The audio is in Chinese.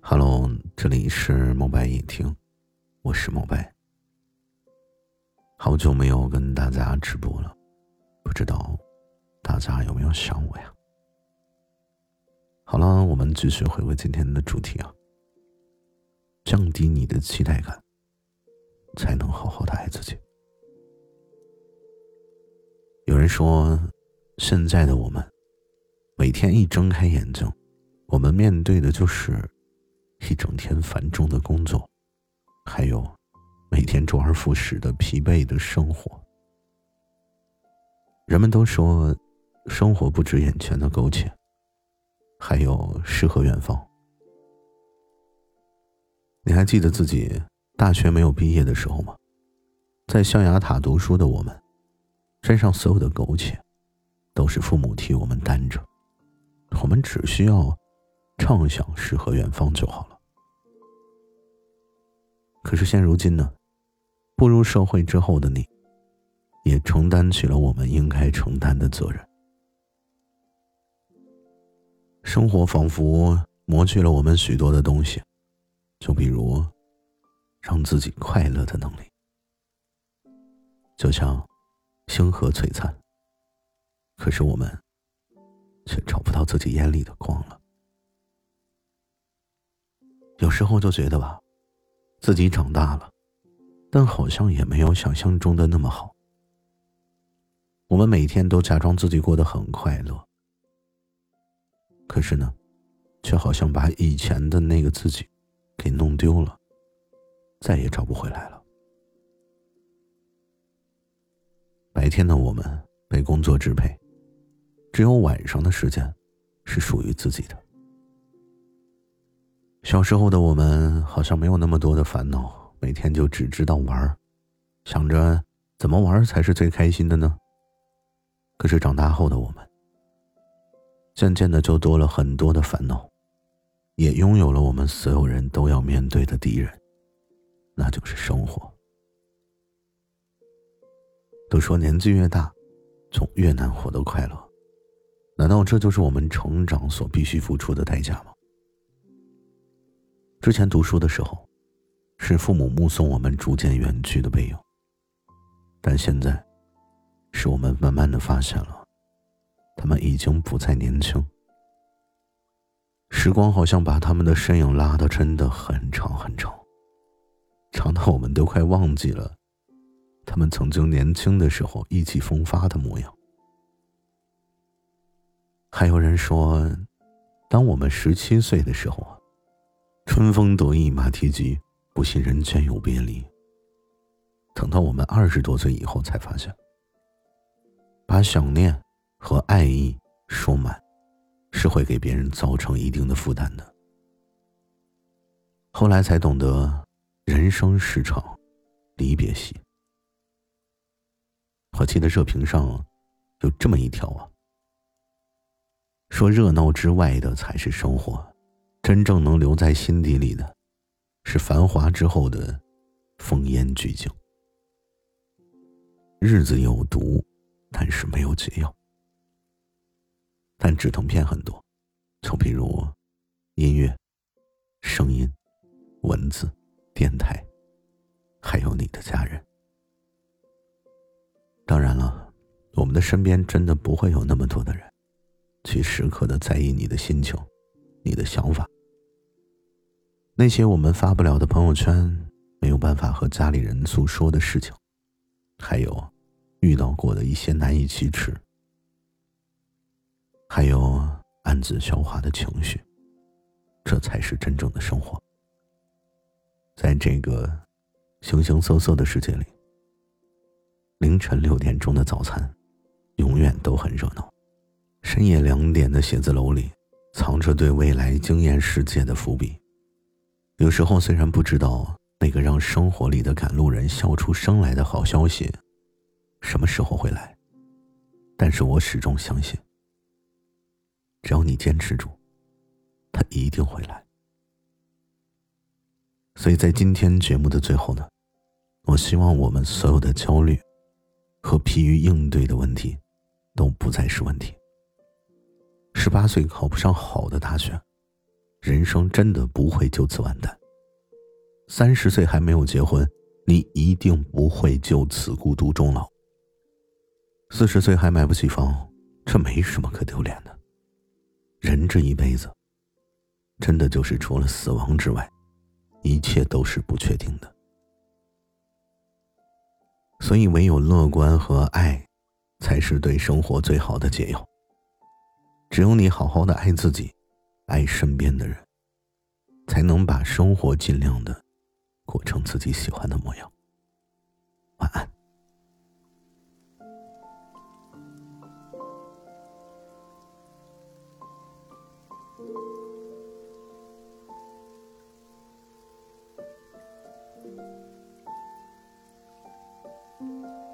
Hello，这里是墨白影听，我是墨白。好久没有跟大家直播了，不知道大家有没有想我呀？好了，我们继续回归今天的主题啊，降低你的期待感，才能好好的爱自己。有人说，现在的我们，每天一睁开眼睛，我们面对的就是。一整天繁重的工作，还有每天周而复始的疲惫的生活。人们都说，生活不止眼前的苟且，还有诗和远方。你还记得自己大学没有毕业的时候吗？在象牙塔读书的我们，身上所有的苟且，都是父母替我们担着，我们只需要。畅想诗和远方就好了。可是现如今呢，步入社会之后的你，也承担起了我们应该承担的责任。生活仿佛磨去了我们许多的东西，就比如让自己快乐的能力。就像星河璀璨，可是我们却找不到自己眼里的光了。有时候就觉得吧，自己长大了，但好像也没有想象中的那么好。我们每天都假装自己过得很快乐，可是呢，却好像把以前的那个自己给弄丢了，再也找不回来了。白天的我们被工作支配，只有晚上的时间是属于自己的。小时候的我们好像没有那么多的烦恼，每天就只知道玩想着怎么玩才是最开心的呢？可是长大后的我们，渐渐的就多了很多的烦恼，也拥有了我们所有人都要面对的敌人，那就是生活。都说年纪越大，就越难获得快乐，难道这就是我们成长所必须付出的代价吗？之前读书的时候，是父母目送我们逐渐远去的背影。但现在，是我们慢慢的发现了，他们已经不再年轻。时光好像把他们的身影拉得真的很长很长，长到我们都快忘记了，他们曾经年轻的时候意气风发的模样。还有人说，当我们十七岁的时候啊。春风得意马蹄疾，不信人间有别离。等到我们二十多岁以后，才发现，把想念和爱意说满，是会给别人造成一定的负担的。后来才懂得，人生是场离别戏。我记得热评上有这么一条啊，说热闹之外的才是生活。真正能留在心底里的，是繁华之后的烽烟俱静。日子有毒，但是没有解药。但止疼片很多，就比如音乐、声音、文字、电台，还有你的家人。当然了，我们的身边真的不会有那么多的人，去时刻的在意你的心情、你的想法。那些我们发不了的朋友圈，没有办法和家里人诉说的事情，还有遇到过的一些难以启齿，还有暗自消化的情绪，这才是真正的生活。在这个形形色色的世界里，凌晨六点钟的早餐永远都很热闹，深夜两点的写字楼里藏着对未来惊艳世界的伏笔。有时候虽然不知道那个让生活里的赶路人笑出声来的好消息什么时候会来，但是我始终相信，只要你坚持住，他一定会来。所以在今天节目的最后呢，我希望我们所有的焦虑和疲于应对的问题，都不再是问题。十八岁考不上好的大学，人生真的不会就此完蛋。三十岁还没有结婚，你一定不会就此孤独终老。四十岁还买不起房，这没什么可丢脸的。人这一辈子，真的就是除了死亡之外，一切都是不确定的。所以，唯有乐观和爱，才是对生活最好的解药。只有你好好的爱自己，爱身边的人，才能把生活尽量的过成自己喜欢的模样。晚安。Música